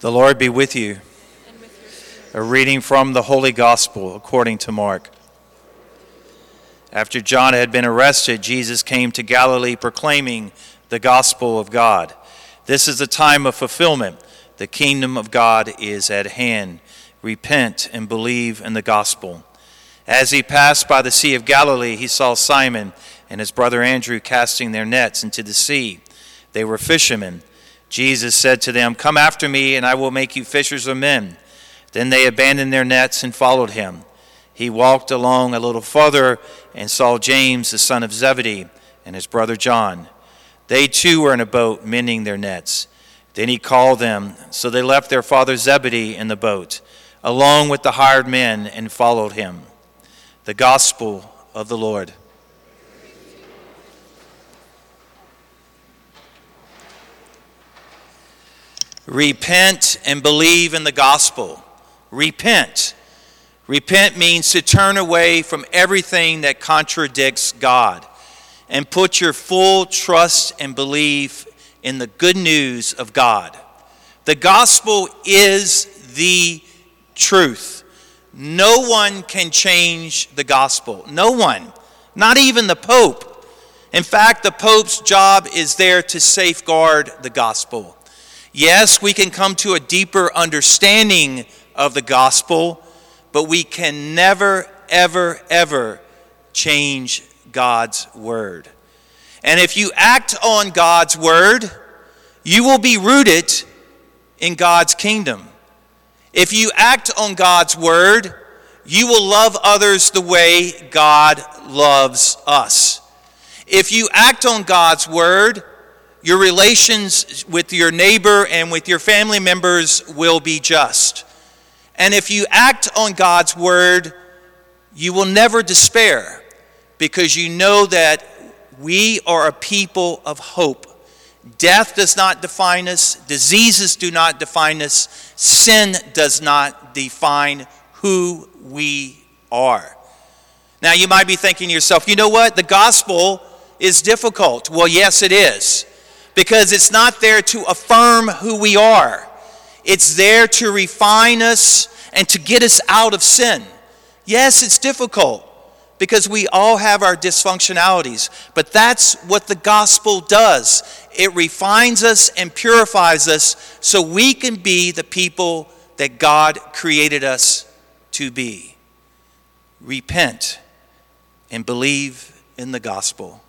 The Lord be with you. A reading from the Holy Gospel according to Mark. After John had been arrested, Jesus came to Galilee proclaiming the gospel of God. This is the time of fulfillment. The kingdom of God is at hand. Repent and believe in the gospel. As he passed by the Sea of Galilee, he saw Simon and his brother Andrew casting their nets into the sea. They were fishermen. Jesus said to them, Come after me, and I will make you fishers of men. Then they abandoned their nets and followed him. He walked along a little farther and saw James, the son of Zebedee, and his brother John. They too were in a boat, mending their nets. Then he called them, so they left their father Zebedee in the boat, along with the hired men, and followed him. The Gospel of the Lord. Repent and believe in the gospel. Repent. Repent means to turn away from everything that contradicts God and put your full trust and belief in the good news of God. The gospel is the truth. No one can change the gospel. No one, not even the Pope. In fact, the Pope's job is there to safeguard the gospel. Yes, we can come to a deeper understanding of the gospel, but we can never, ever, ever change God's word. And if you act on God's word, you will be rooted in God's kingdom. If you act on God's word, you will love others the way God loves us. If you act on God's word, your relations with your neighbor and with your family members will be just. And if you act on God's word, you will never despair because you know that we are a people of hope. Death does not define us, diseases do not define us, sin does not define who we are. Now, you might be thinking to yourself, you know what? The gospel is difficult. Well, yes, it is because it's not there to affirm who we are, it's there to refine us and to get us out of sin. Yes, it's difficult because we all have our dysfunctionalities, but that's what the gospel does. It refines us and purifies us so we can be the people that God created us to be. Repent and believe in the gospel.